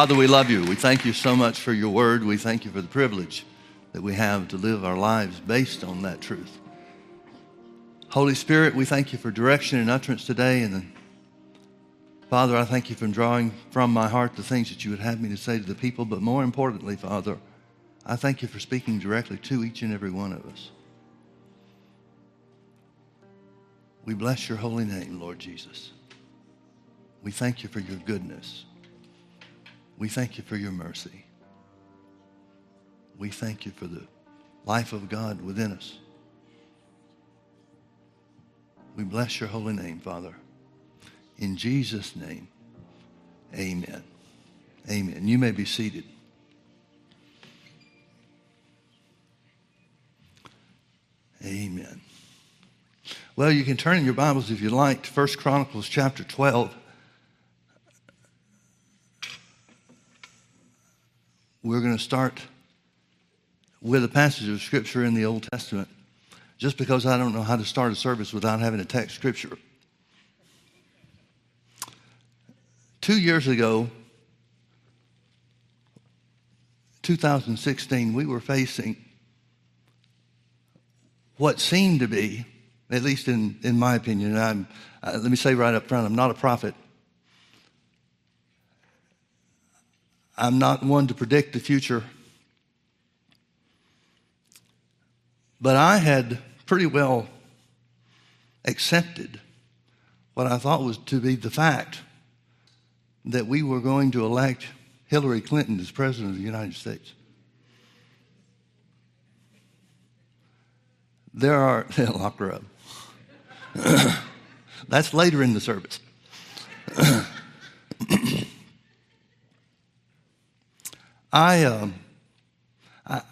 Father, we love you. We thank you so much for your word. We thank you for the privilege that we have to live our lives based on that truth. Holy Spirit, we thank you for direction and utterance today. And Father, I thank you for drawing from my heart the things that you would have me to say to the people. But more importantly, Father, I thank you for speaking directly to each and every one of us. We bless your holy name, Lord Jesus. We thank you for your goodness. We thank you for your mercy. We thank you for the life of God within us. We bless your holy name, Father. In Jesus' name, amen. Amen. You may be seated. Amen. Well, you can turn in your Bibles if you like to 1 Chronicles chapter 12. We're going to start with a passage of Scripture in the Old Testament, just because I don't know how to start a service without having a text Scripture. Two years ago, 2016, we were facing what seemed to be, at least in, in my opinion, I'm, uh, let me say right up front, I'm not a prophet. I'm not one to predict the future. But I had pretty well accepted what I thought was to be the fact that we were going to elect Hillary Clinton as President of the United States. There are, lock her up. That's later in the service. I, um, I,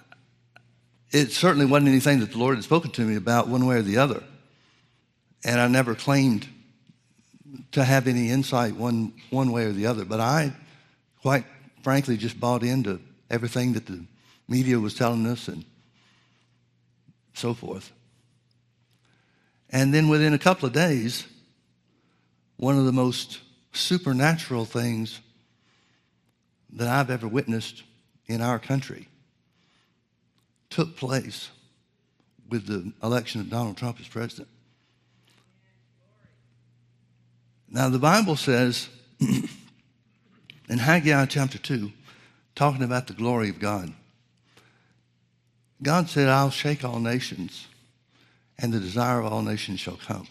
it certainly wasn't anything that the Lord had spoken to me about one way or the other. And I never claimed to have any insight one, one way or the other. But I, quite frankly, just bought into everything that the media was telling us and so forth. And then within a couple of days, one of the most supernatural things that I've ever witnessed in our country took place with the election of Donald Trump as president. Now, the Bible says in Haggai chapter 2, talking about the glory of God, God said, I'll shake all nations, and the desire of all nations shall come.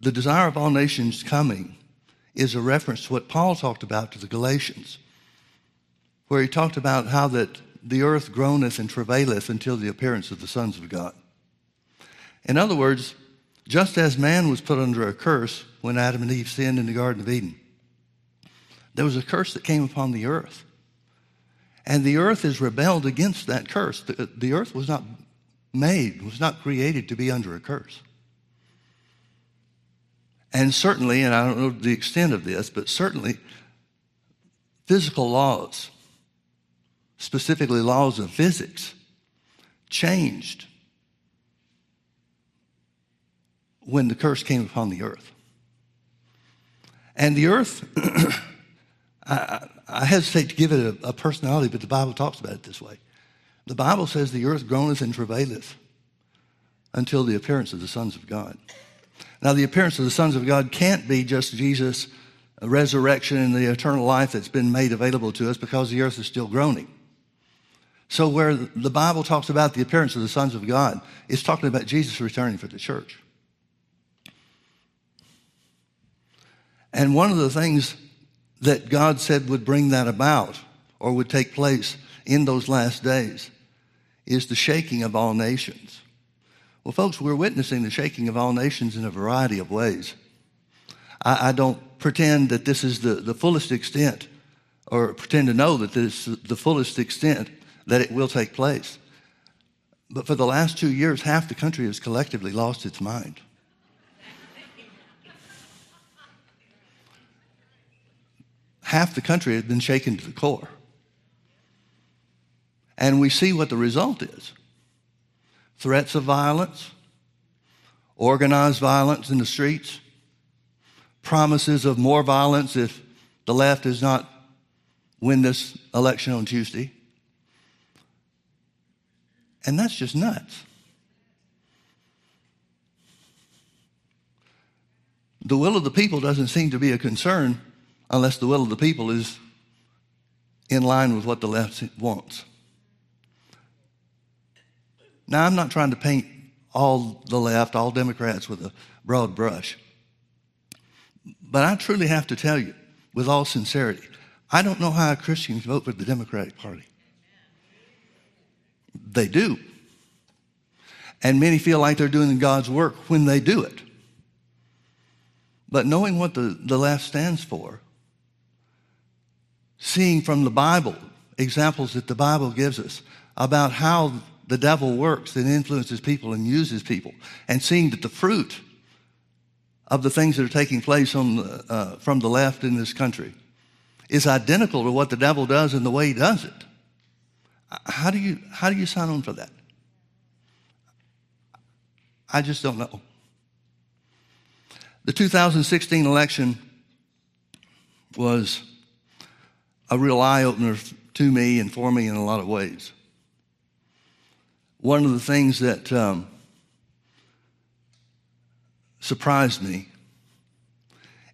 The desire of all nations coming is a reference to what Paul talked about to the Galatians, where he talked about how that the earth groaneth and travaileth until the appearance of the sons of God. In other words, just as man was put under a curse when Adam and Eve sinned in the Garden of Eden, there was a curse that came upon the earth. And the earth has rebelled against that curse. The, the earth was not made, was not created to be under a curse. And certainly, and I don't know the extent of this, but certainly physical laws, specifically laws of physics, changed when the curse came upon the earth. And the earth, I, I, hesitate to give it a, a, personality, but the Bible talks about it this way. The Bible says the earth groaneth and travaileth until the appearance of the sons of God. Now, the appearance of the sons of God can't be just Jesus' resurrection and the eternal life that's been made available to us because the earth is still groaning. So, where the Bible talks about the appearance of the sons of God, it's talking about Jesus returning for the church. And one of the things that God said would bring that about or would take place in those last days is the shaking of all nations. Well, folks, we're witnessing the shaking of all nations in a variety of ways. I, I don't pretend that this is the, the fullest extent or pretend to know that this is the fullest extent that it will take place. But for the last two years, half the country has collectively lost its mind. half the country has been shaken to the core. And we see what the result is threats of violence, organized violence in the streets, promises of more violence if the left does not win this election on Tuesday. And that's just nuts. The will of the people doesn't seem to be a concern unless the will of the people is in line with what the left wants. Now, I'm not trying to paint all the left, all Democrats with a broad brush. But I truly have to tell you, with all sincerity, I don't know how a Christian can vote for the Democratic Party. They do. And many feel like they're doing God's work when they do it. But knowing what the, the left stands for, seeing from the Bible examples that the Bible gives us about how the devil works and influences people and uses people, and seeing that the fruit of the things that are taking place on the, uh, from the left in this country is identical to what the devil does and the way he does it. How do you, how do you sign on for that? I just don't know. The 2016 election was a real eye opener to me and for me in a lot of ways one of the things that um, surprised me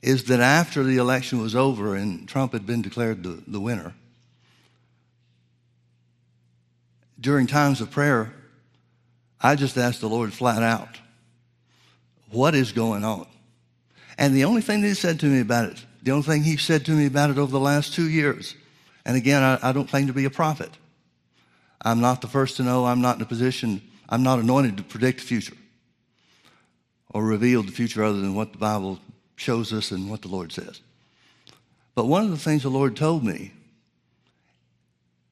is that after the election was over and Trump had been declared the, the winner, during times of prayer, I just asked the Lord flat out, what is going on? And the only thing that he said to me about it, the only thing he said to me about it over the last two years, and again, I, I don't claim to be a prophet, I'm not the first to know. I'm not in a position, I'm not anointed to predict the future or reveal the future other than what the Bible shows us and what the Lord says. But one of the things the Lord told me,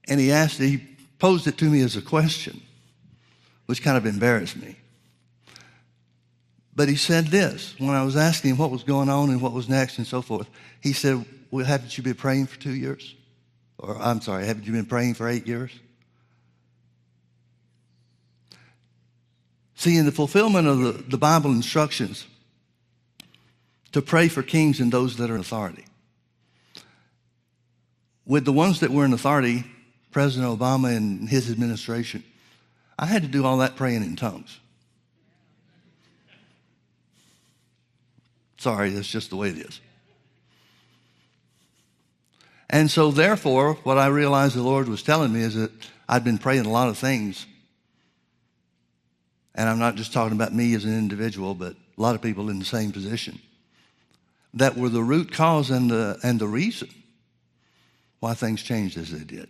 and he asked, he posed it to me as a question, which kind of embarrassed me. But he said this when I was asking him what was going on and what was next and so forth. He said, Well, haven't you been praying for two years? Or I'm sorry, haven't you been praying for eight years? See, in the fulfillment of the, the Bible instructions to pray for kings and those that are in authority, with the ones that were in authority, President Obama and his administration, I had to do all that praying in tongues. Sorry, that's just the way it is. And so, therefore, what I realized the Lord was telling me is that I'd been praying a lot of things. And I'm not just talking about me as an individual, but a lot of people in the same position that were the root cause and the, and the reason why things changed as they did.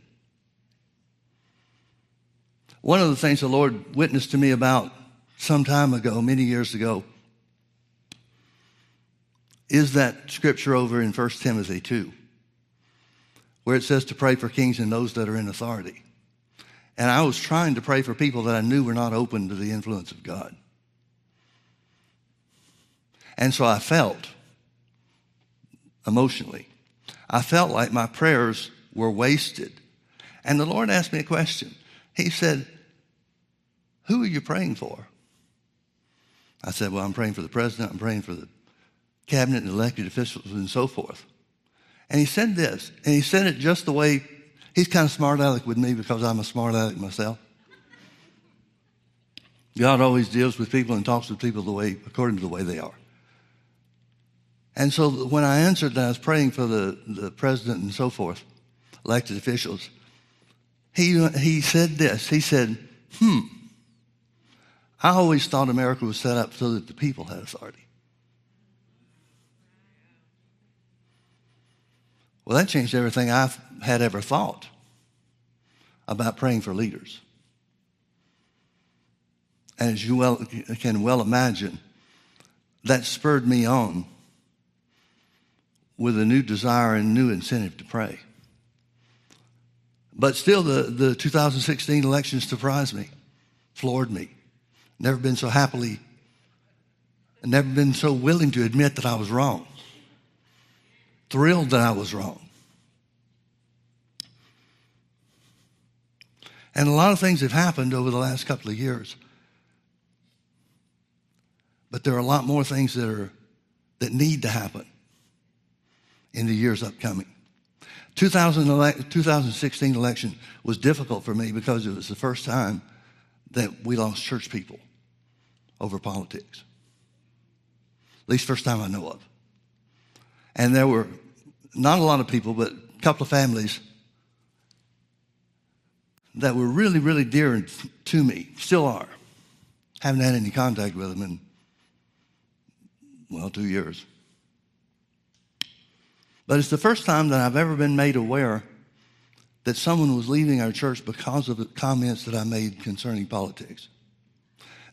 One of the things the Lord witnessed to me about some time ago, many years ago, is that scripture over in 1 Timothy 2, where it says to pray for kings and those that are in authority. And I was trying to pray for people that I knew were not open to the influence of God. And so I felt emotionally, I felt like my prayers were wasted. And the Lord asked me a question. He said, Who are you praying for? I said, Well, I'm praying for the president, I'm praying for the cabinet and elected officials and so forth. And he said this, and he said it just the way he's kind of smart aleck with me because I'm a smart aleck myself. God always deals with people and talks with people the way according to the way they are. And so when I answered that I was praying for the, the president and so forth, elected officials, he, he said this. He said, hmm, I always thought America was set up so that the people had authority. Well, that changed everything I had ever thought about praying for leaders. As you well, can well imagine, that spurred me on with a new desire and new incentive to pray. But still, the, the 2016 election surprised me, floored me. Never been so happily, never been so willing to admit that I was wrong thrilled that I was wrong. And a lot of things have happened over the last couple of years. But there are a lot more things that are that need to happen in the years upcoming. 2000 2016 election was difficult for me because it was the first time that we lost church people over politics. At least first time I know of. And there were not a lot of people, but a couple of families that were really, really dear to me, still are. Haven't had any contact with them in, well, two years. But it's the first time that I've ever been made aware that someone was leaving our church because of the comments that I made concerning politics.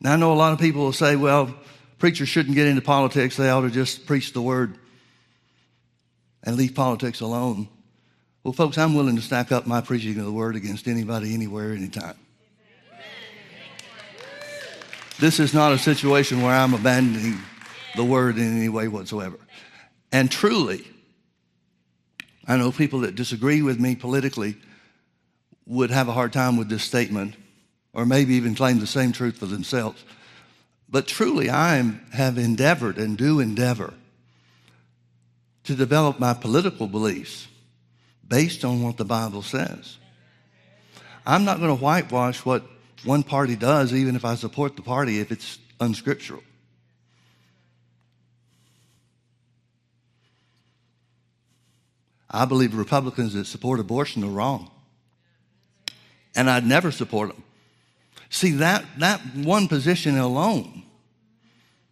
Now, I know a lot of people will say, well, preachers shouldn't get into politics, they ought to just preach the word and leave politics alone. Well, folks, I'm willing to stack up my preaching of the word against anybody, anywhere, anytime. This is not a situation where I'm abandoning the word in any way whatsoever. And truly, I know people that disagree with me politically would have a hard time with this statement, or maybe even claim the same truth for themselves. But truly, I have endeavored and do endeavor to develop my political beliefs based on what the Bible says. I'm not going to whitewash what one party does, even if I support the party, if it's unscriptural. I believe Republicans that support abortion are wrong. And I'd never support them. See, that, that one position alone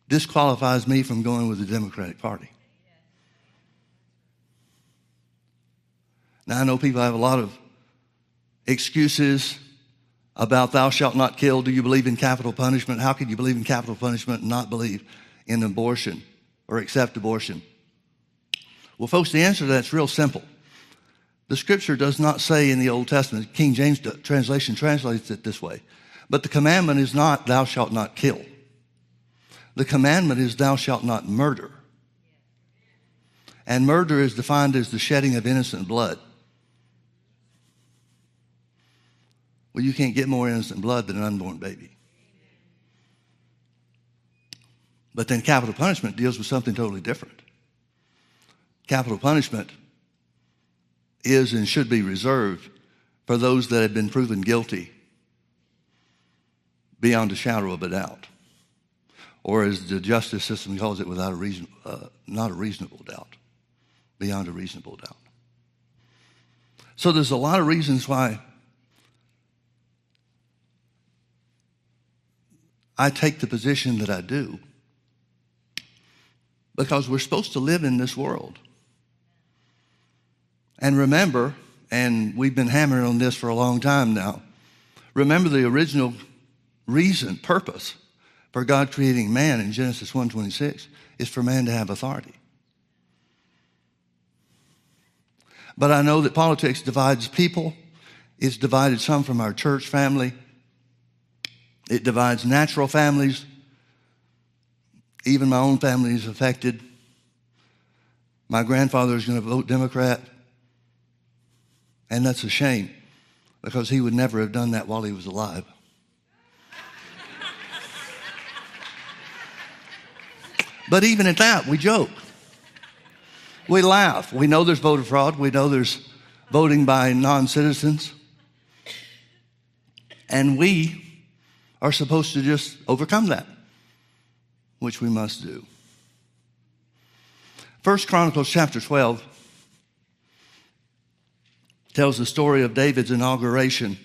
disqualifies me from going with the Democratic Party. Now, I know people have a lot of excuses about thou shalt not kill. Do you believe in capital punishment? How can you believe in capital punishment and not believe in abortion or accept abortion? Well, folks, the answer to that's real simple. The scripture does not say in the Old Testament, King James translation translates it this way, but the commandment is not thou shalt not kill. The commandment is thou shalt not murder. And murder is defined as the shedding of innocent blood. Well, you can't get more innocent blood than an unborn baby. But then capital punishment deals with something totally different. Capital punishment is and should be reserved for those that have been proven guilty beyond a shadow of a doubt. or as the justice system calls it, without a reason, uh, not a reasonable doubt, beyond a reasonable doubt. So there's a lot of reasons why I take the position that I do because we're supposed to live in this world. And remember, and we've been hammering on this for a long time now, remember the original reason, purpose for God creating man in Genesis 1:26 is for man to have authority. But I know that politics divides people. It's divided some from our church family. It divides natural families. Even my own family is affected. My grandfather is going to vote Democrat. And that's a shame because he would never have done that while he was alive. but even at that, we joke. We laugh. We know there's voter fraud. We know there's voting by non citizens. And we are supposed to just overcome that, which we must do. First Chronicles chapter 12 tells the story of David's inauguration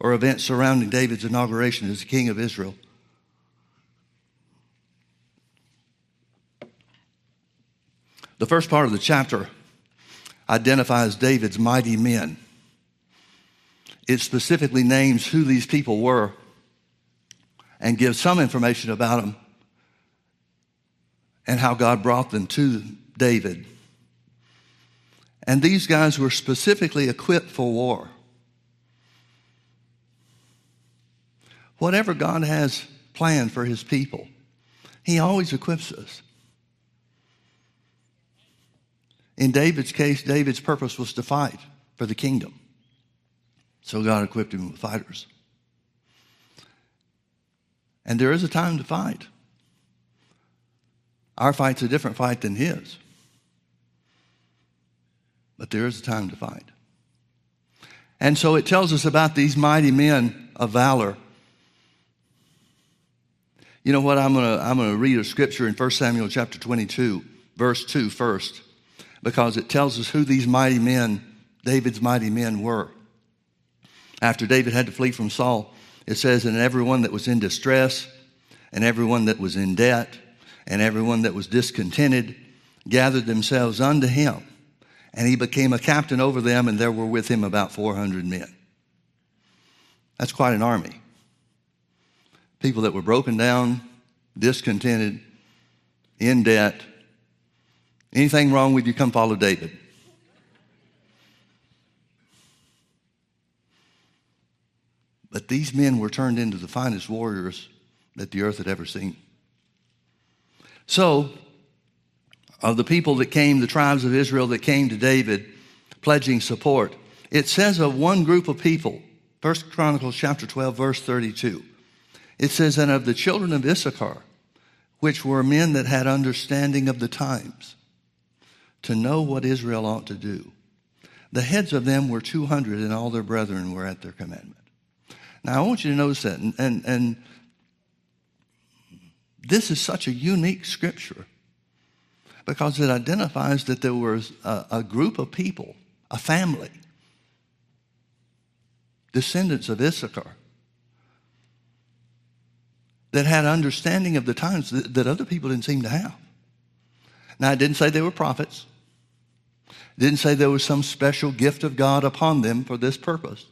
or events surrounding David's inauguration as the king of Israel. The first part of the chapter identifies David's mighty men. It specifically names who these people were and gives some information about them and how God brought them to David. And these guys were specifically equipped for war. Whatever God has planned for his people, he always equips us. In David's case, David's purpose was to fight for the kingdom. So God equipped him with fighters. And there is a time to fight. Our fight's a different fight than his. But there is a time to fight. And so it tells us about these mighty men of valor. You know what? I'm going to I'm to read a scripture in 1 Samuel chapter 22, verse 2 first, because it tells us who these mighty men, David's mighty men, were. After David had to flee from Saul, it says, And everyone that was in distress, and everyone that was in debt, and everyone that was discontented gathered themselves unto him. And he became a captain over them, and there were with him about 400 men. That's quite an army. People that were broken down, discontented, in debt. Anything wrong with you, come follow David. But these men were turned into the finest warriors that the earth had ever seen. So, of the people that came, the tribes of Israel that came to David pledging support, it says of one group of people, First Chronicles chapter 12, verse 32, it says, And of the children of Issachar, which were men that had understanding of the times, to know what Israel ought to do. The heads of them were 200, and all their brethren were at their commandment. Now, I want you to notice that. And, and, and this is such a unique scripture because it identifies that there was a, a group of people, a family, descendants of Issachar, that had understanding of the times that, that other people didn't seem to have. Now, it didn't say they were prophets. Didn't say there was some special gift of God upon them for this purpose.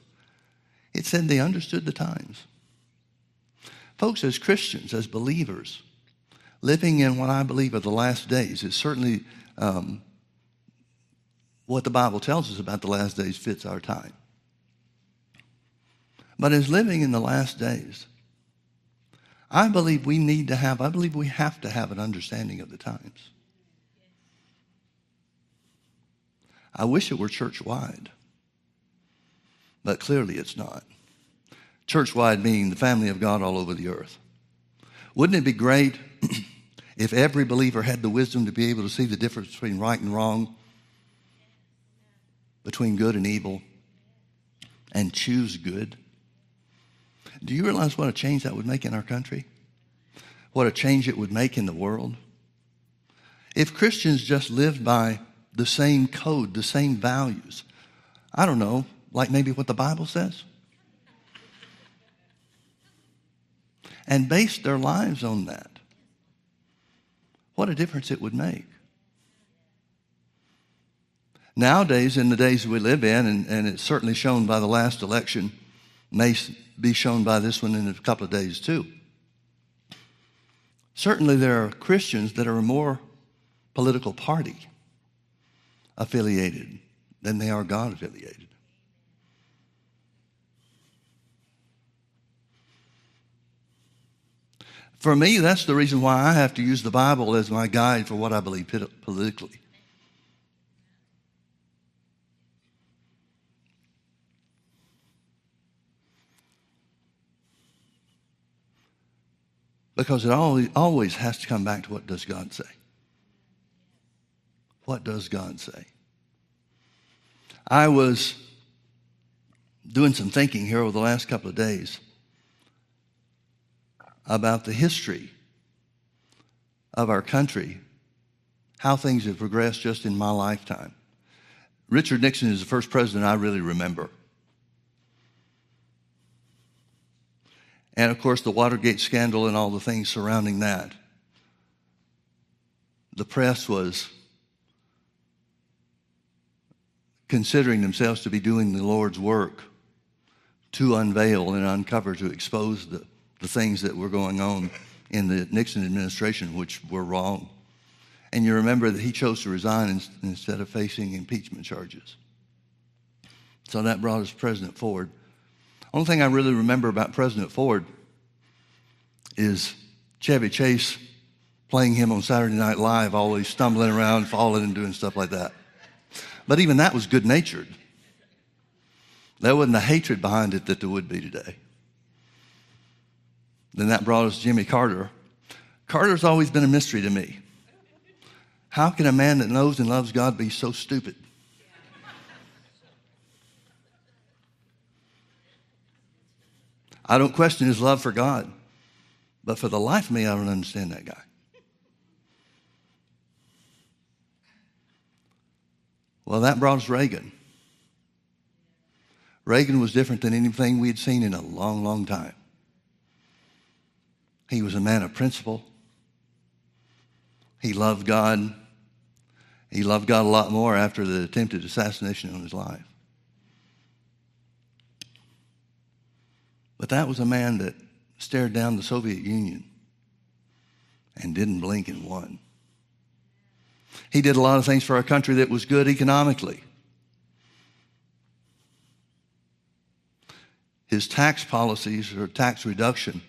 It said they understood the times. Folks, as Christians, as believers, living in what I believe are the last days is certainly um, what the Bible tells us about the last days fits our time. But as living in the last days, I believe we need to have, I believe we have to have an understanding of the times. I wish it were church wide, but clearly it's not. Church wide meaning the family of God all over the earth. Wouldn't it be great if every believer had the wisdom to be able to see the difference between right and wrong, between good and evil, and choose good? Do you realize what a change that would make in our country? what a change it would make in the world? If Christians just lived by the same code, the same values, I don't know, like maybe what the Bible says, and based their lives on that, what a difference it would make. Nowadays, in the days we live in, and, and it's certainly shown by the last election, may be shown by this one in a couple of days too. Certainly, there are Christians that are more political party affiliated than they are God affiliated. For me, that's the reason why I have to use the Bible as my guide for what I believe politically. Because it always, has to come back to what does God say? What does God say? I was doing some thinking here over the last couple of days about the history of our country, how things have progressed just in my lifetime. Richard Nixon is the first president I really remember. And of course, the Watergate scandal and all the things surrounding that. The press was considering themselves to be doing the Lord's work to unveil and uncover, to expose the, the things that were going on in the Nixon administration, which were wrong. And you remember that he chose to resign in, instead of facing impeachment charges. So that brought us President Ford. Only thing I really remember about President Ford is Chevy Chase playing him on Saturday Night Live, always stumbling around, falling, and doing stuff like that. But even that was good natured. There wasn't the hatred behind it that there would be today. Then that brought us Jimmy Carter. Carter's always been a mystery to me. How can a man that knows and loves God be so stupid? I don't question his love for God, but for the life of me, I don't understand that guy. Well, that brought us Reagan. Reagan was different than anything we had seen in a long, long time. He was a man of principle. He loved God. He loved God a lot more after the attempted assassination on his life. But that was a man that stared down the Soviet Union and didn't blink and won. He did a lot of things for our country that was good economically. His tax policies or tax reduction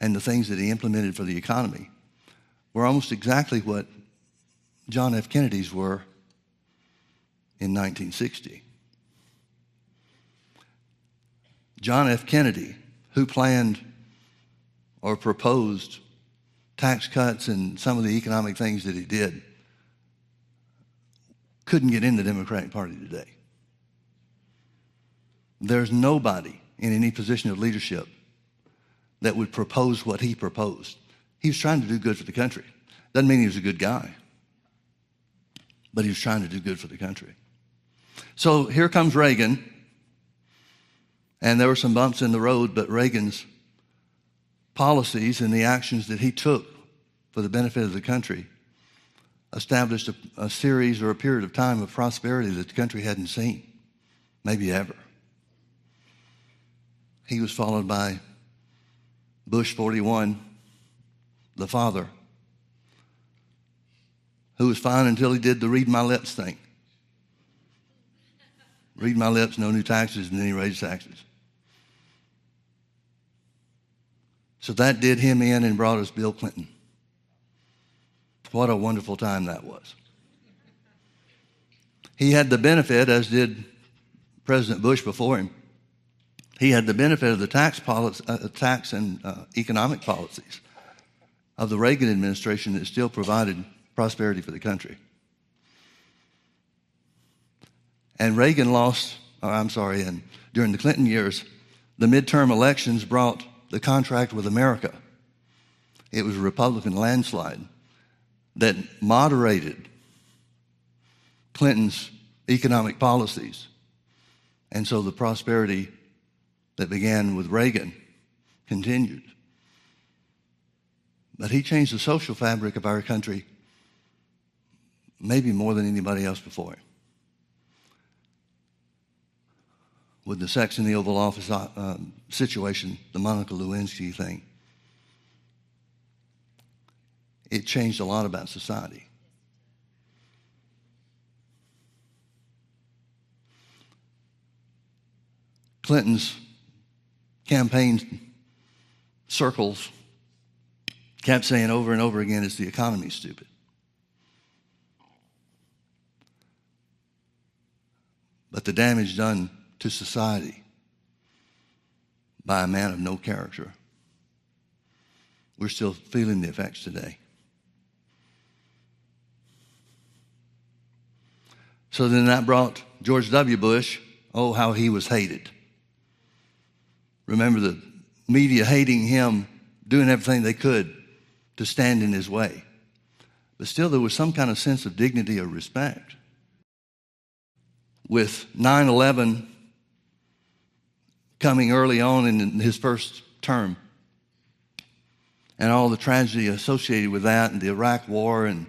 and the things that he implemented for the economy were almost exactly what John F. Kennedy's were in 1960. John F. Kennedy, who planned or proposed tax cuts and some of the economic things that he did, couldn't get in the Democratic Party today. There's nobody in any position of leadership that would propose what he proposed. He was trying to do good for the country. Doesn't mean he was a good guy, but he was trying to do good for the country. So here comes Reagan, and there were some bumps in the road, but Reagan's policies and the actions that he took for the benefit of the country established a, a, series or a period of time of prosperity that the country hadn't seen, maybe ever. He was followed by Bush 41, the father, who was fine until he did the read my lips thing. Read my lips, no new taxes, and then he raised taxes. So that did him in and brought us Bill Clinton. What a wonderful time that was. He had the benefit, as did President Bush before him, he had the benefit of the tax, policy, uh, tax and uh, economic policies of the Reagan administration that still provided prosperity for the country. And Reagan lost, oh, I'm sorry, and during the Clinton years, the midterm elections brought the contract with America it was a Republican landslide that moderated Clinton's economic policies. And so the prosperity that began with Reagan continued. But he changed the social fabric of our country maybe more than anybody else before him. With the sex in the Oval Office uh, um, situation, the Monica Lewinsky thing, it changed a lot about society. Clinton's campaign circles kept saying over and over again, is the economy stupid? But the damage done to society by a man of no character, we're still feeling the effects today. So then that brought George W. Bush, oh, how he was hated. Remember the media hating him, doing everything they could to stand in his way. But still, there was some kind of sense of dignity or respect. With 9 11 coming early on in his first term, and all the tragedy associated with that, and the Iraq War, and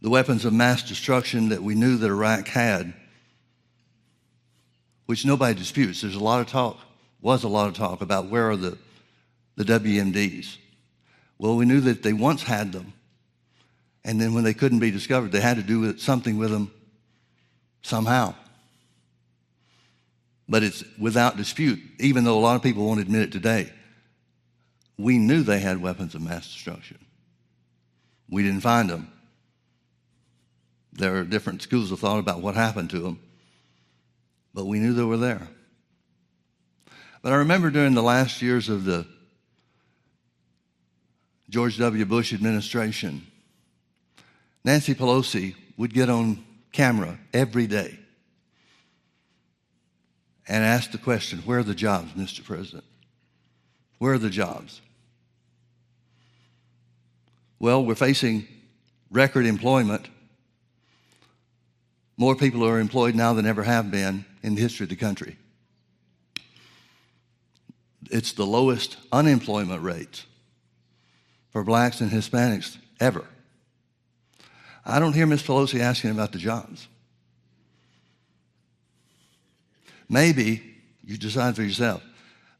the weapons of mass destruction that we knew that Iraq had which nobody disputes. There's a lot of talk, was a lot of talk about where are the, the WMDs. Well, we knew that they once had them. And then when they couldn't be discovered, they had to do something with them somehow. But it's without dispute, even though a lot of people won't admit it today. We knew they had weapons of mass destruction. We didn't find them. There are different schools of thought about what happened to them but we knew they were there. But I remember during the last years of the George W. Bush administration, Nancy Pelosi would get on camera every day and ask the question, Where are the jobs, Mr. President? Where are the jobs? Well, we're facing record employment. More people are employed now than ever have been in the history of the country. It's the lowest unemployment rate for blacks and Hispanics ever. I don't hear Ms. Pelosi asking about the jobs. Maybe you decide for yourself,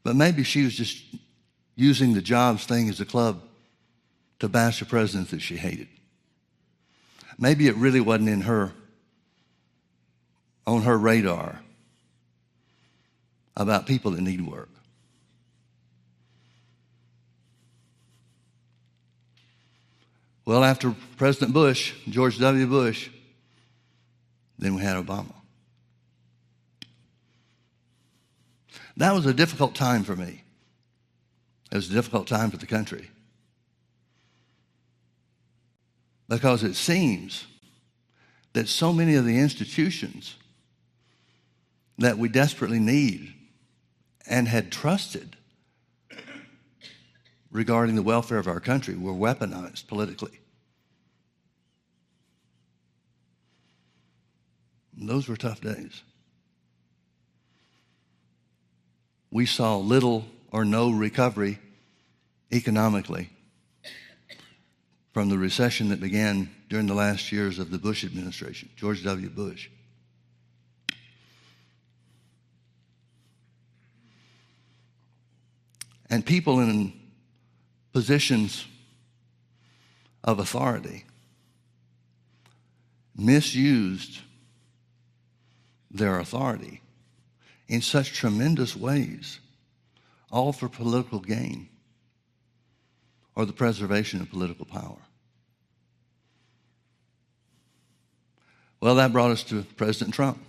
but maybe she was just using the jobs thing as a club to bash the president that she hated. Maybe it really wasn't in her on her radar about people that need work. Well, after President Bush, George W. Bush, then we had Obama. That was a difficult time for me. It was a difficult time for the country. Because it seems that so many of the institutions that we desperately need and had trusted regarding the welfare of our country were weaponized politically. And those were tough days. We saw little or no recovery economically from the recession that began during the last years of the Bush administration, George W. Bush. And people in positions of authority misused their authority in such tremendous ways, all for political gain or the preservation of political power. Well, that brought us to President Trump.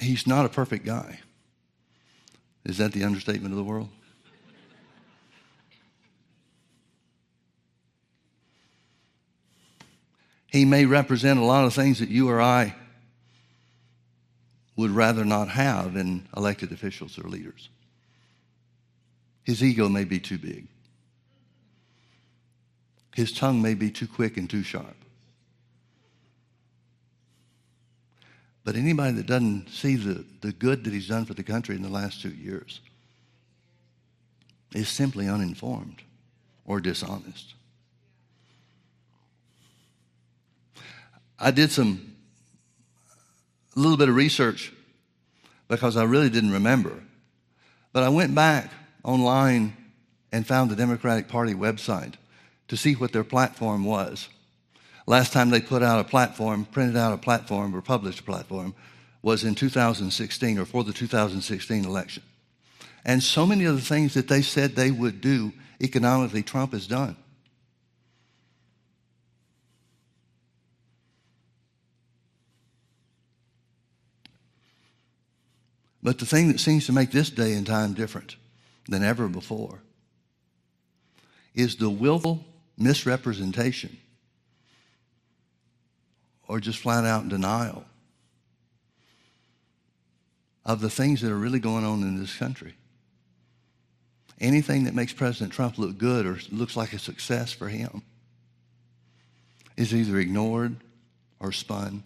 He's not a perfect guy. Is that the understatement of the world? He may represent a lot of things that you or I would rather not have in elected officials or leaders. His ego may be too big. His tongue may be too quick and too sharp. But anybody that doesn't see the, the good that he's done for the country in the last two years is simply uninformed or dishonest. I did some, a little bit of research because I really didn't remember. But I went back online and found the Democratic Party website to see what their platform was. Last time they put out a platform, printed out a platform, or published a platform, was in 2016 or for the 2016 election. And so many of the things that they said they would do economically, Trump has done. But the thing that seems to make this day and time different than ever before is the willful misrepresentation or just flat out denial of the things that are really going on in this country. Anything that makes President Trump look good or looks like a success for him is either ignored or spun.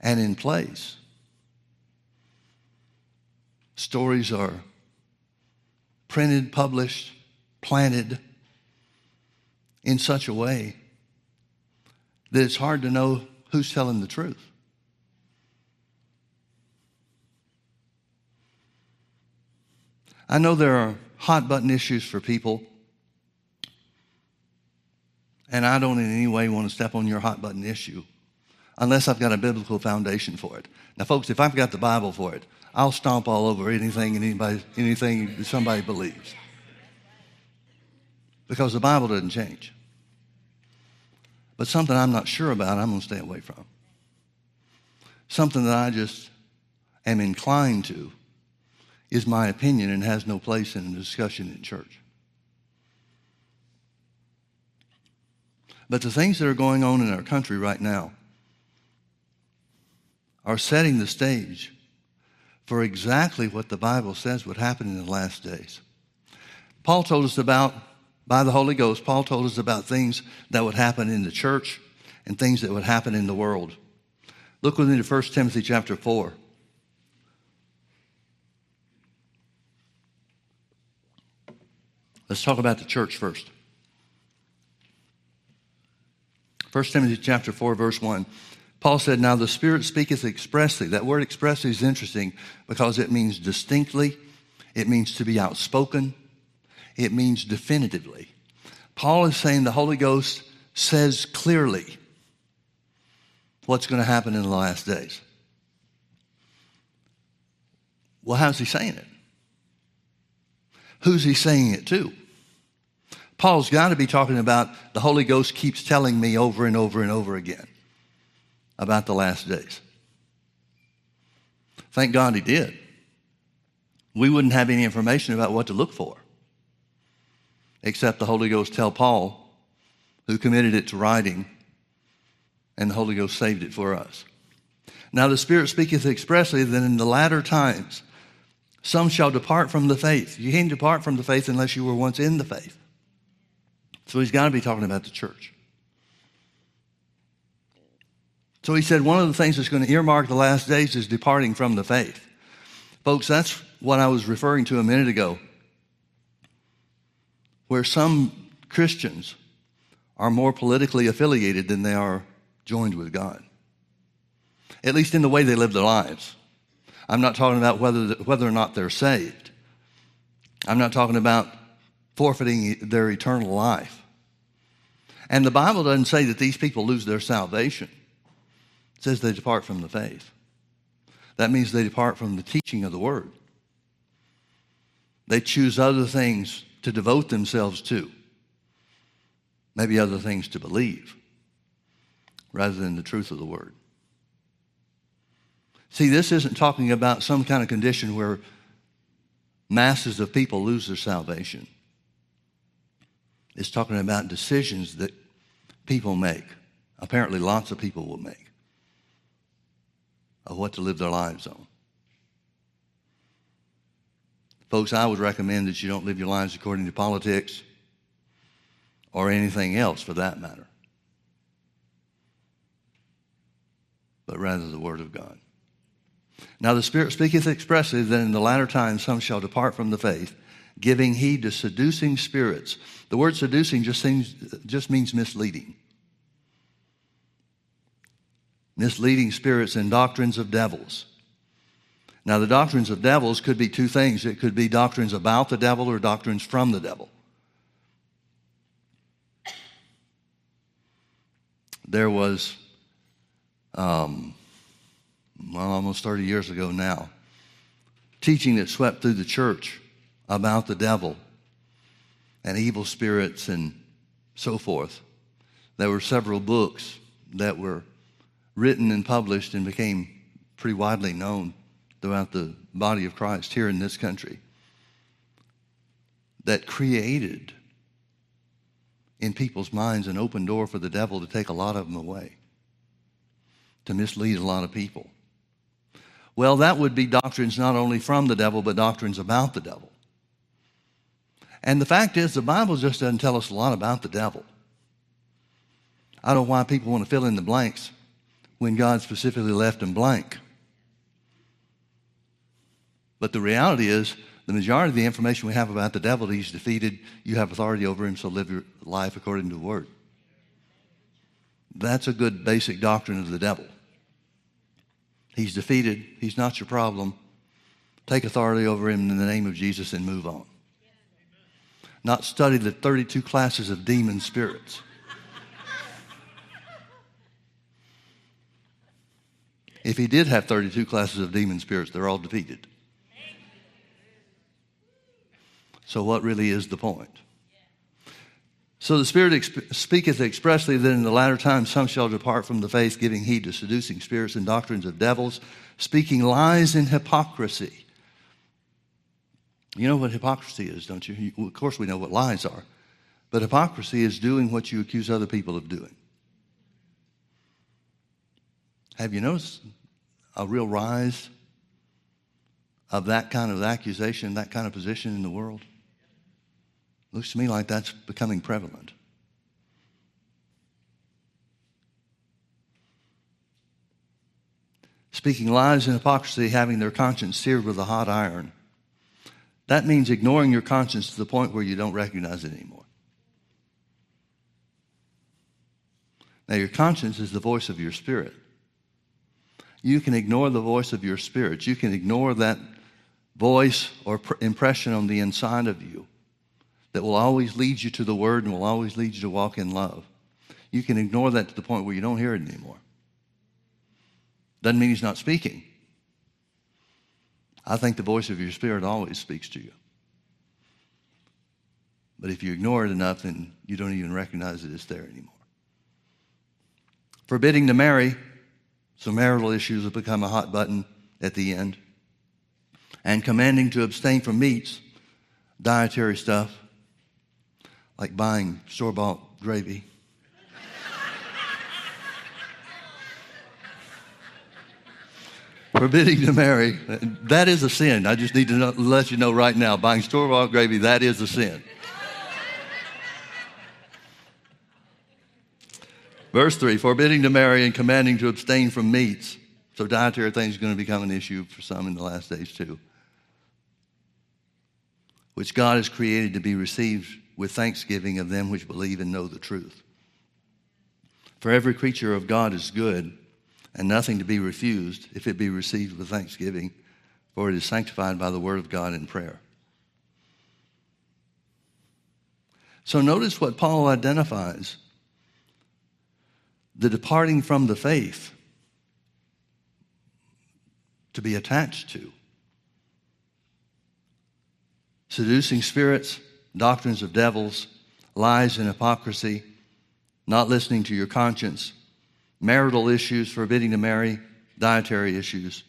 And in place, stories are printed, published, planted in such a way that it's hard to know who's telling the truth. I know there are hot button issues for people, and I don't in any way want to step on your hot button issue unless I've got a biblical foundation for it. Now, folks, if I've got the Bible for it, I'll stomp all over anything and anybody, anything somebody believes. Because the Bible doesn't change. But something I'm not sure about, I'm going to stay away from. Something that I just am inclined to is my opinion and has no place in a discussion in church. But the things that are going on in our country right now are setting the stage for exactly what the Bible says would happen in the last days. Paul told us about, by the Holy Ghost, Paul told us about things that would happen in the church and things that would happen in the world. Look with me to 1 Timothy chapter 4. Let's talk about the church first. 1 Timothy chapter 4, verse 1. Paul said, Now the Spirit speaketh expressly. That word expressly is interesting because it means distinctly, it means to be outspoken, it means definitively. Paul is saying the Holy Ghost says clearly what's going to happen in the last days. Well, how's he saying it? Who's he saying it to? Paul's got to be talking about the Holy Ghost keeps telling me over and over and over again about the last days. Thank God he did. We wouldn't have any information about what to look for, except the Holy Ghost tell Paul, who committed it to writing, and the Holy Ghost saved it for us. Now the Spirit speaketh expressly that in the latter times some shall depart from the faith. You can't depart from the faith unless you were once in the faith. So he's got to be talking about the church. So he said one of the things that's going to earmark the last days is departing from the faith. Folks, that's what I was referring to a minute ago, where some Christians are more politically affiliated than they are joined with God, at least in the way they live their lives. I'm not talking about whether, whether or not they're saved. I'm not talking about forfeiting their eternal life. And the Bible doesn't say that these people lose their salvation. It says they depart from the faith. That means they depart from the teaching of the word. They choose other things to devote themselves to, maybe other things to believe, rather than the truth of the word. See, this isn't talking about some kind of condition where masses of people lose their salvation. It's talking about decisions that people make. Apparently, lots of people will make of what to live their lives on. Folks, I would recommend that you don't live your lives according to politics or anything else for that matter, but rather the Word of God. Now the Spirit speaketh expressly that in the latter times some shall depart from the faith, giving heed to seducing spirits. The word seducing just, seems, just means misleading. Misleading spirits and doctrines of devils. Now, the doctrines of devils could be two things it could be doctrines about the devil or doctrines from the devil. There was, um, well, almost 30 years ago now, teaching that swept through the church about the devil and evil spirits and so forth. There were several books that were written and published and became pretty widely known throughout the body of Christ here in this country that created in people's minds an open door for the devil to take a lot of them away, to mislead a lot of people. Well, that would be doctrines not only from the devil, but doctrines about the devil. And the fact is, the Bible just doesn't tell us a lot about the devil. I don't know why people want to fill in the blanks when God specifically left them blank. But the reality is, the majority of the information we have about the devil, he's defeated, you have authority over him, so live your life according to the word. That's a good basic doctrine of the devil. He's defeated, he's not your problem. Take authority over him in the name of Jesus and move on. Not study the 32 classes of demon spirits. If he did have 32 classes of demon spirits, they're all defeated. So, what really is the point? So the Spirit exp- speaketh expressly that in the latter times some shall depart from the faith, giving heed to seducing spirits and doctrines of devils, speaking lies in hypocrisy. You know what hypocrisy is, don't you? you? Of course, we know what lies are. But hypocrisy is doing what you accuse other people of doing. Have you noticed a real rise of that kind of accusation, that kind of position in the world? Looks to me like that's becoming prevalent. Speaking lies and hypocrisy, having their conscience seared with a hot iron. That means ignoring your conscience to the point where you don't recognize it anymore. Now, your conscience is the voice of your spirit. You can ignore the voice of your spirit. You can ignore that voice or pr- impression on the inside of you that will always lead you to the Word and will always lead you to walk in love. You can ignore that to the point where you don't hear it anymore. Doesn't mean He's not speaking. I think the voice of your spirit always speaks to you. But if you ignore it enough, then you don't even recognize that it's there anymore. Forbidding to marry, so marital issues have become a hot button at the end. And commanding to abstain from meats, dietary stuff, like buying store bought gravy. Forbidding to marry, that is a sin. I just need to know, let you know right now buying store bought gravy, that is a sin. Verse 3 forbidding to marry and commanding to abstain from meats. So, dietary things are going to become an issue for some in the last days, too. Which God has created to be received with thanksgiving of them which believe and know the truth. For every creature of God is good, and nothing to be refused if it be received with thanksgiving, for it is sanctified by the word of God in prayer. So notice what Paul identifies the departing from the faith to be attached to. Seducing spirits, doctrines of devils, lies and hypocrisy, not listening to your conscience, marital issues, forbidding to marry, dietary issues,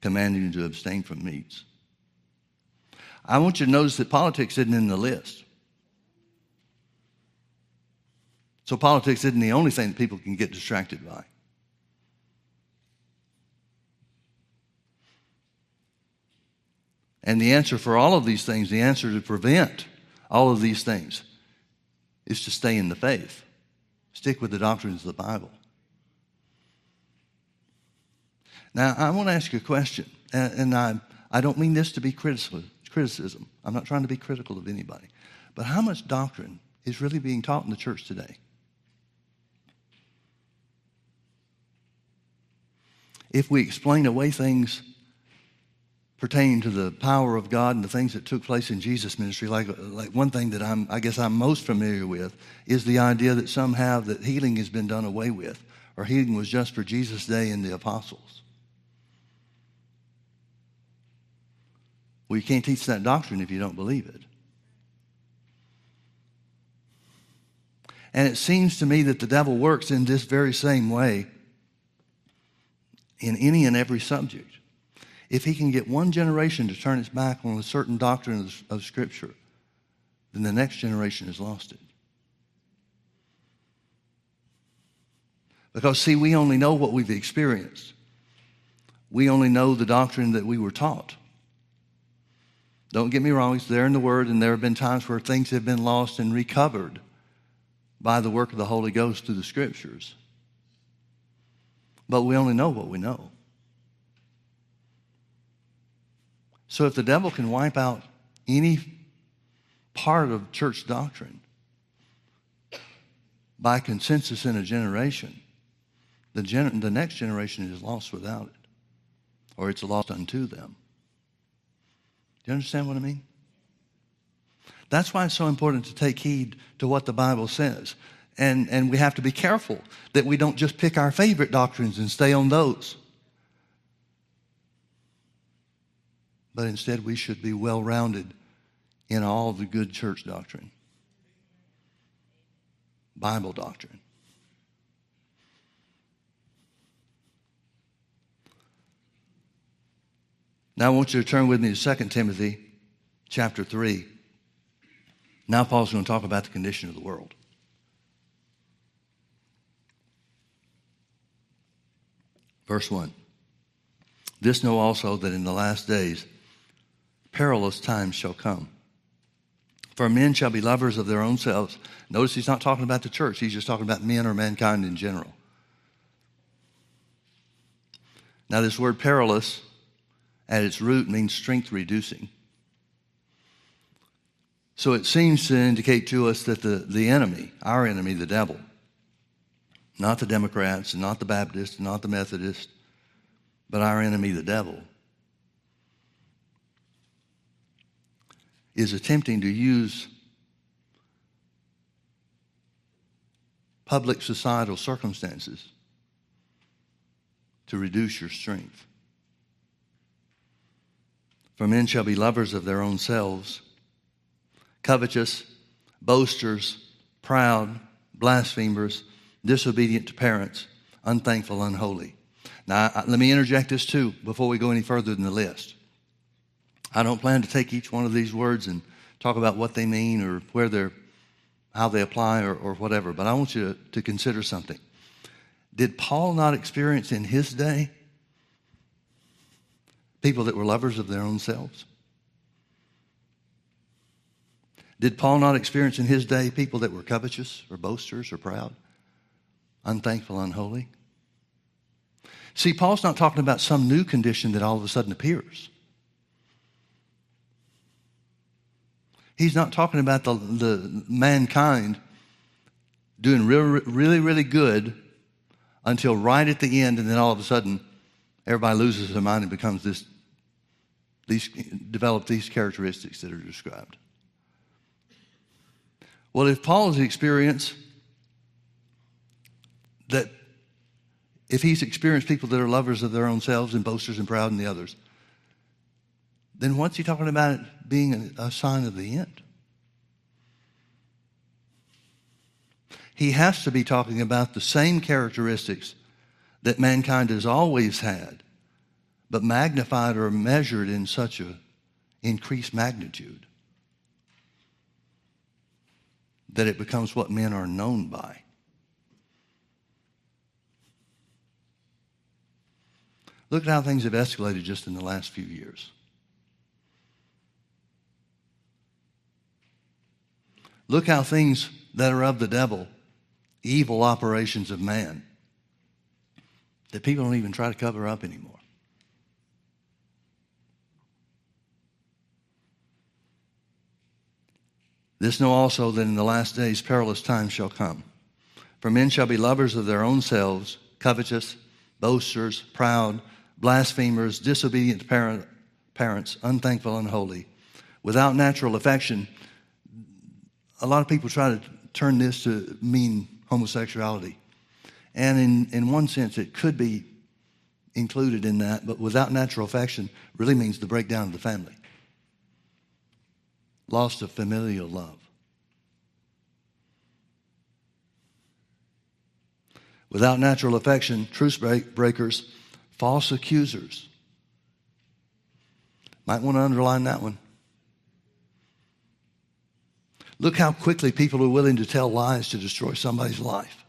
commanding you to abstain from meats. I want you to notice that politics isn't in the list. So politics isn't the only thing that people can get distracted by. And the answer for all of these things, the answer to prevent all of these things, is to stay in the faith. Stick with the doctrines of the Bible. Now, I want to ask you a question, and, and I, I don't mean this to be criticism, criticism. I'm not trying to be critical of anybody. But how much doctrine is really being taught in the church today? If we explain away things pertaining to the power of God and the things that took place in Jesus' ministry, like, like one thing that I'm, I guess I'm most familiar with is the idea that some have that healing has been done away with, or healing was just for Jesus' day and the apostles. Well, you can't teach that doctrine if you don't believe it. And it seems to me that the devil works in this very same way in any and every subject. If he can get one generation to turn its back on a certain doctrine of, Scripture, then the next generation has lost it. Because, see, we only know what we've experienced. We only know the doctrine that we were taught. Don't get me wrong, it's there in the Word, and there have been times where things have been lost and recovered by the work of the Holy Ghost through the Scriptures. But we only know what we know. So if the devil can wipe out any part of church doctrine by consensus in a generation, the, gen- the next generation is lost without it, or it's lost unto them. Do you understand what I mean? That's why it's so important to take heed to what the Bible says. And, and we have to be careful that we don't just pick our favorite doctrines and stay on those. But instead we should be well rounded in all the good church doctrine, Bible doctrine. Now I want you to turn with me to 2 Timothy chapter 3. Now Paul's going to talk about the condition of the world. Verse 1. This know also that in the last days perilous times shall come. For men shall be lovers of their own selves. Notice he's not talking about the church, he's just talking about men or mankind in general. Now, this word perilous at its root means strength reducing. So it seems to indicate to us that the, the enemy, our enemy, the devil, not the Democrats, not the Baptists, not the Methodists, but our enemy, the devil, is attempting to use public societal circumstances to reduce your strength. For men shall be lovers of their own selves, covetous, boasters, proud, blasphemers, disobedient to parents, unthankful, unholy. Now, let me interject this too before we go any further in the list. I don't plan to take each one of these words and talk about what they mean or where they're, how they apply or, or whatever, but I want you to, to consider something. Did Paul not experience in his day people that were lovers of their own selves? Did Paul not experience in his day people that were covetous or boasters or proud, unthankful, unholy? See, Paul's not talking about some new condition that all of a sudden appears. He's not talking about the, the mankind doing really, really, really good until right at the end, and then all of a sudden, everybody loses their mind and becomes this, these, develop these characteristics that are described. Well, if Paul's experience that if he's experienced people that are lovers of their own selves and boasters and proud and the others, then what's he talking about it being a, a sign of the end? He has to be talking about the same characteristics that mankind has always had, but magnified or measured in such an increased magnitude that it becomes what men are known by. Look at how things have escalated just in the last few years. Look how things that are of the devil, evil operations of man, that people don't even try to cover up anymore. This know also that in the last days perilous times shall come. For men shall be lovers of their own selves, covetous, boasters, proud, blasphemers, disobedient to parent, parents, unthankful, unholy, without natural affection. A lot of people try to turn this to mean homosexuality. And in, in one sense, it could be included in that, but without natural affection really means the breakdown of the family, loss of familial love. Without natural affection, truce break- breakers, false accusers. Might want to underline that one. Look how quickly people are willing to tell lies to destroy somebody's life.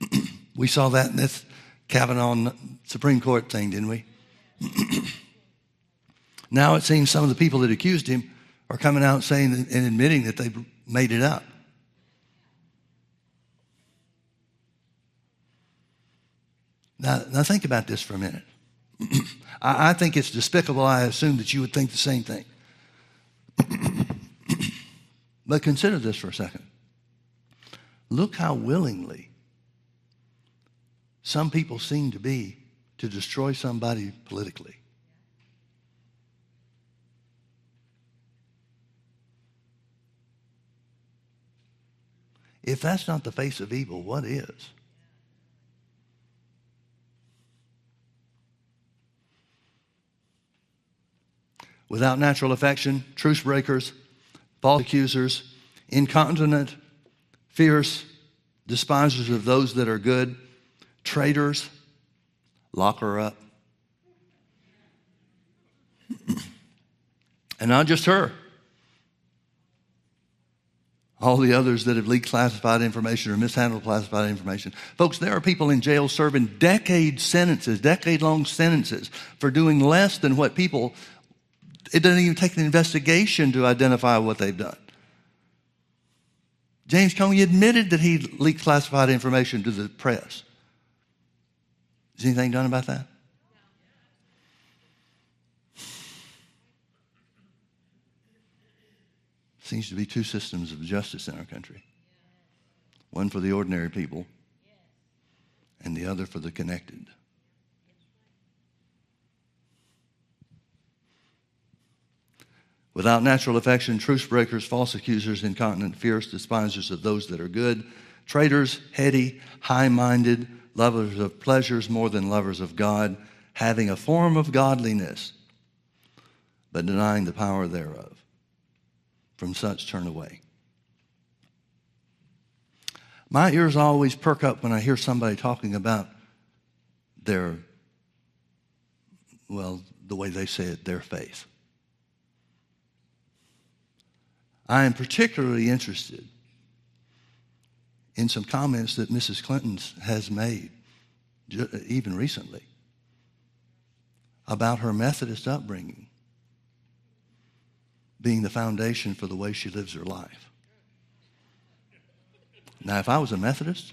we saw that in this Kavanaugh Supreme Court thing, didn't we? now it seems some of the people that accused him are coming out saying and admitting that they made it up. Now, now think about this for a minute. I, I think it's despicable. I assume that you would think the same thing. But consider this for a second. Look how willingly some people seem to be to destroy somebody politically. If that's not the face of evil, what is? Without natural affection, truce breakers, false accusers, incontinent, fierce, despisers of those that are good, traitors, lock her up. and not just her. All the others that have leaked classified information or mishandled classified information. Folks, there are people in jail serving decade sentences, decade long sentences for doing less than what people, it doesn't even take an investigation to identify what they've done. James Comey admitted that he leaked classified information to the press. Is anything done about that? Seems to be two systems of justice in our country one for the ordinary people, and the other for the connected. Without natural affection, truce breakers, false accusers, incontinent, fierce, despisers of those that are good, traitors, heady, high minded, lovers of pleasures more than lovers of God, having a form of godliness, but denying the power thereof. From such turn away. My ears always perk up when I hear somebody talking about their, well, the way they say it, their faith. I am particularly interested in some comments that Mrs. Clinton has made, uh, even recently, about her Methodist upbringing being the foundation for the way she lives her life. Now, if I was a Methodist,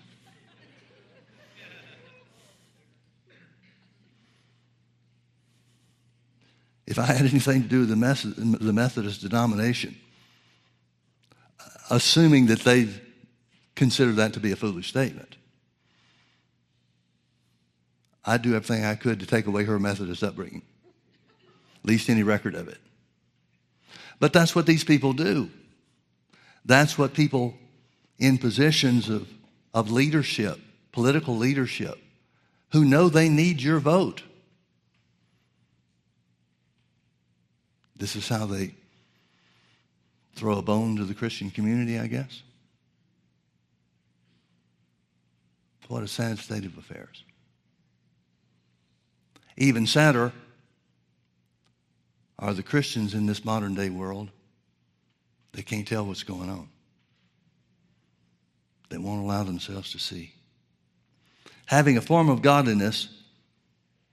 if I had anything to do with the Methodist denomination, assuming that they consider that to be a foolish statement, I'd do everything I could to take away her Methodist upbringing, at least any record of it. But that's what these people do. That's what people in positions of, of leadership, political leadership, who know they need your vote. This is how they throw a bone to the Christian community, I guess. What a sad state of affairs. Even sadder are the Christians in this modern day world. They can't tell what's going on. They won't allow themselves to see. Having a form of godliness,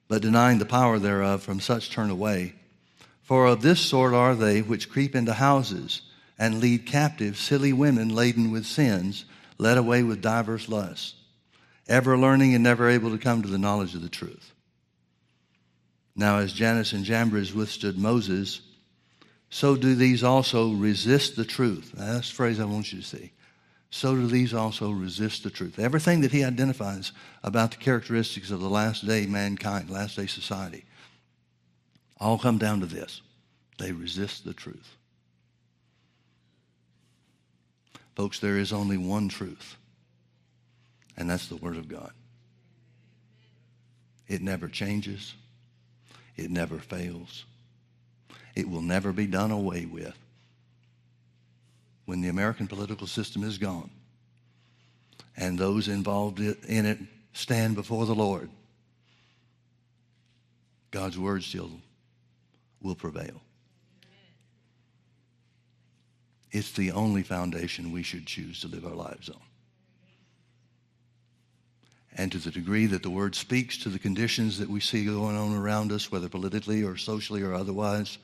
but denying the power thereof, from such turn away. For of this sort are they which creep into houses and lead captive silly women laden with sins, led away with divers lusts, ever learning and never able to come to the knowledge of the truth. Now, as Jannes and Jambres withstood Moses, so do these also resist the truth. Now, that's the phrase I want you to see. So do these also resist the truth. Everything that he identifies about the characteristics of the last day mankind, last day society, all come down to this. They resist the truth. Folks, there is only one truth, and that's the Word of God. It never changes. It never fails. It will never be done away with. When the American political system is gone and those involved in it stand before the Lord, God's word still will prevail. It's the only foundation we should choose to live our lives on. And to the degree that the word speaks to the conditions that we see going on around us, whether politically or socially or otherwise,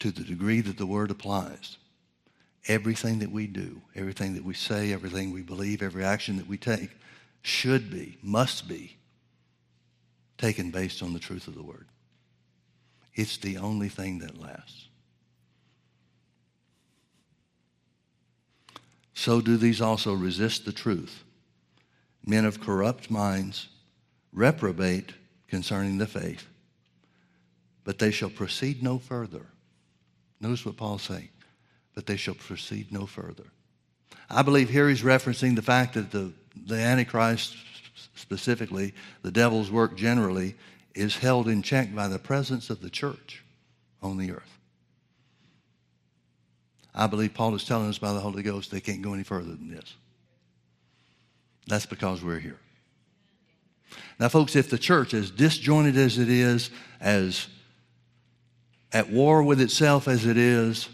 to the degree that the word applies, everything that we do, everything that we say, everything we believe, every action that we take should be, must be taken based on the truth of the word. It's the only thing that lasts. So do these also resist the truth. Men of corrupt minds reprobate concerning the faith, but they shall proceed no further. Notice what Paul's saying. But they shall proceed no further. I believe here he's referencing the fact that the, the Antichrist, specifically, the devil's work generally, is held in check by the presence of the church on the earth. I believe Paul is telling us by the Holy Ghost they can't go any further than this. That's because we're here. Now, folks, if the church, as disjointed as it is, as at war with itself as it is,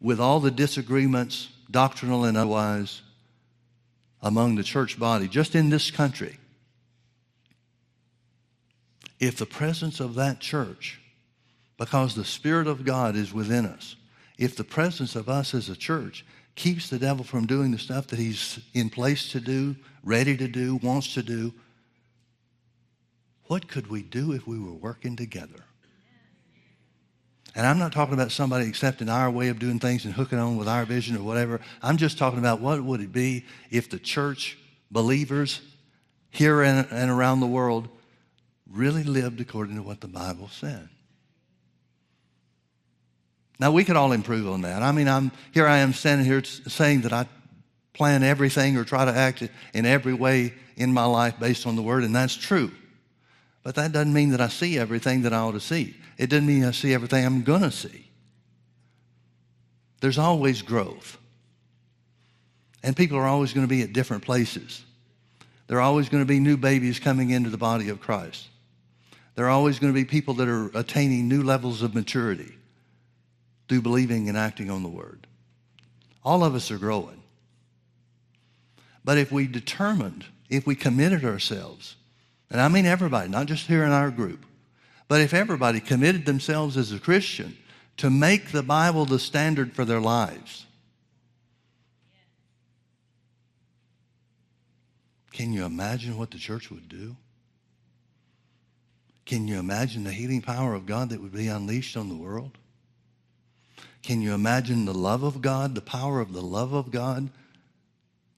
with all the disagreements, doctrinal and otherwise, among the church body, just in this country, if the presence of that church, because the Spirit of God is within us, if the presence of us as a church keeps the devil from doing the stuff that he's in place to do, ready to do, wants to do, what could we do if we were working together? And I'm not talking about somebody accepting our way of doing things and hooking on with our vision or whatever. I'm just talking about what would it be if the church believers here and, and around the world really lived according to what the Bible said. Now we could all improve on that. I mean, I'm here. I am standing here saying that I plan everything or try to act in every way in my life based on the Word, and that's true. But that doesn't mean that I see everything that I ought to see. It doesn't mean I see everything I'm going to see. There's always growth. And people are always going to be at different places. There are always going to be new babies coming into the body of Christ. There are always going to be people that are attaining new levels of maturity through believing and acting on the Word. All of us are growing. But if we determined, if we committed ourselves, and I mean everybody, not just here in our group, but if everybody committed themselves as a Christian to make the Bible the standard for their lives, can you imagine what the church would do? Can you imagine the healing power of God that would be unleashed on the world? Can you imagine the love of God, the power of the love of God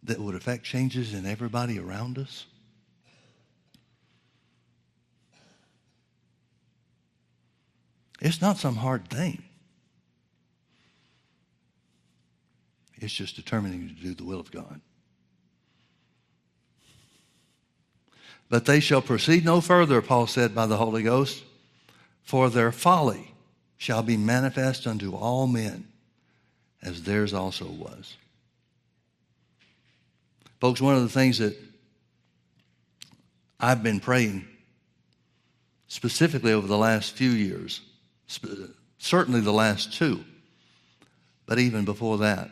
that would affect changes in everybody around us? It's not some hard thing. It's just determining to do the will of God. But they shall proceed no further, Paul said by the Holy Ghost, for their folly shall be manifest unto all men, as theirs also was. Folks, one of the things that I've been praying specifically over the last few years, certainly the last two, but even before that,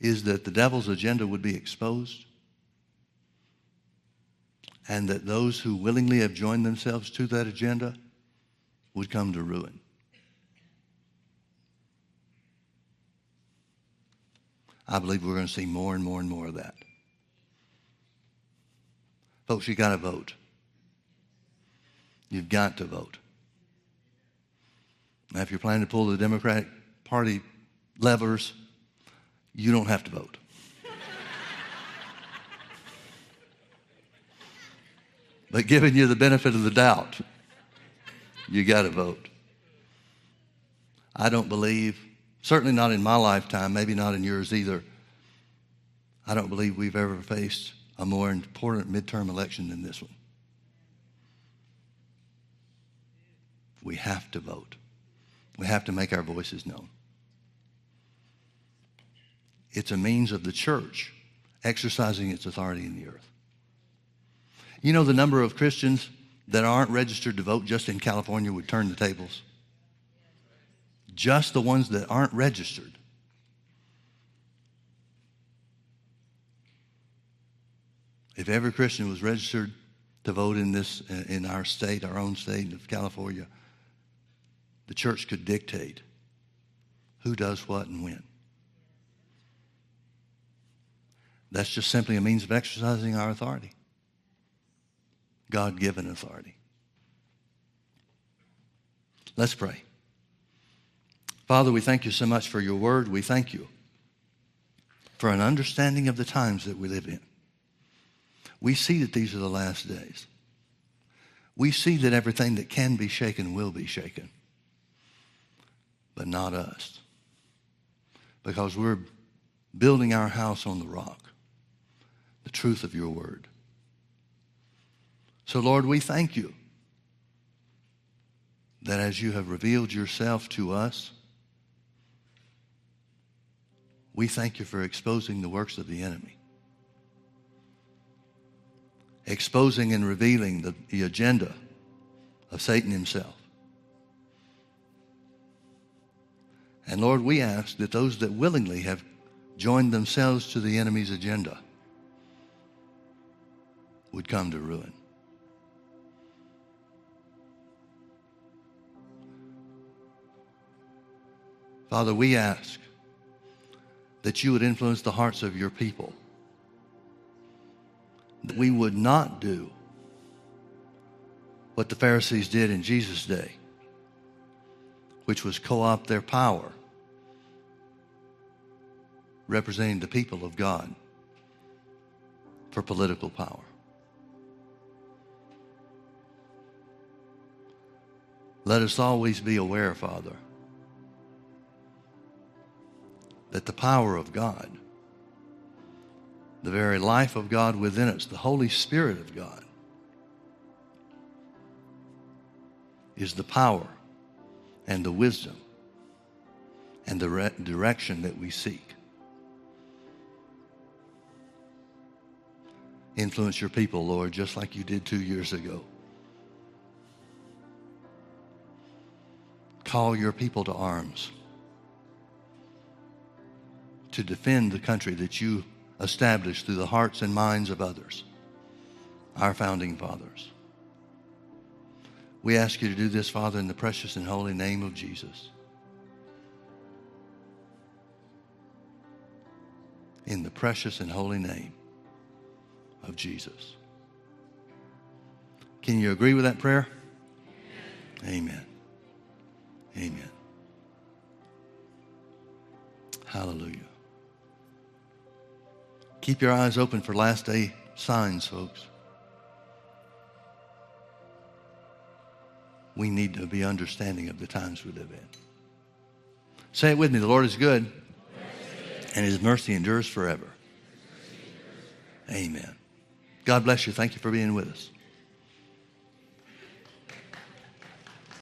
is that the devil's agenda would be exposed and that those who willingly have joined themselves to that agenda would come to ruin. I believe we're going to see more and more and more of that. Folks, you got to vote. You've got to vote. Now, if you're planning to pull the Democratic Party levers, you don't have to vote. but giving you the benefit of the doubt, you got to vote. I don't believe, certainly not in my lifetime, maybe not in yours either. I don't believe we've ever faced a more important midterm election than this one. We have to vote. We have to make our voices known. It's a means of the church exercising its authority in the earth. You know the number of Christians that aren't registered to vote just in California would turn the tables? Just the ones that aren't registered. If every Christian was registered to vote in this in our state, our own state of California, the church could dictate who does what and when. That's just simply a means of exercising our authority. God given authority. Let's pray. Father, we thank you so much for your word. We thank you for an understanding of the times that we live in. We see that these are the last days. We see that everything that can be shaken will be shaken, but not us. Because we're building our house on the rock, the truth of your word. So, Lord, we thank you that as you have revealed yourself to us, we thank you for exposing the works of the enemy, exposing and revealing the, the agenda of Satan himself. And Lord, we ask that those that willingly have joined themselves to the enemy's agenda would come to ruin. Father, we ask that you would influence the hearts of your people, that we would not do what the Pharisees did in Jesus' day, which was co opt their power, representing the people of God for political power. Let us always be aware, Father, that the power of God, the very life of God within us, the Holy Spirit of God, is the power and the wisdom and the re- direction that we seek. Influence your people, Lord, just like you did two years ago. Call your people to arms to defend the country that you established through the hearts and minds of others, our founding fathers. We ask you to do this, Father, in the precious and holy name of Jesus. In the precious and holy name of Jesus. Can you agree with that prayer? Amen. Amen. Hallelujah. Keep your eyes open for last day signs, folks. We need to be understanding of the times we live in. Say it with me the Lord is good, and his mercy endures forever. Amen. God bless you. Thank you for being with us.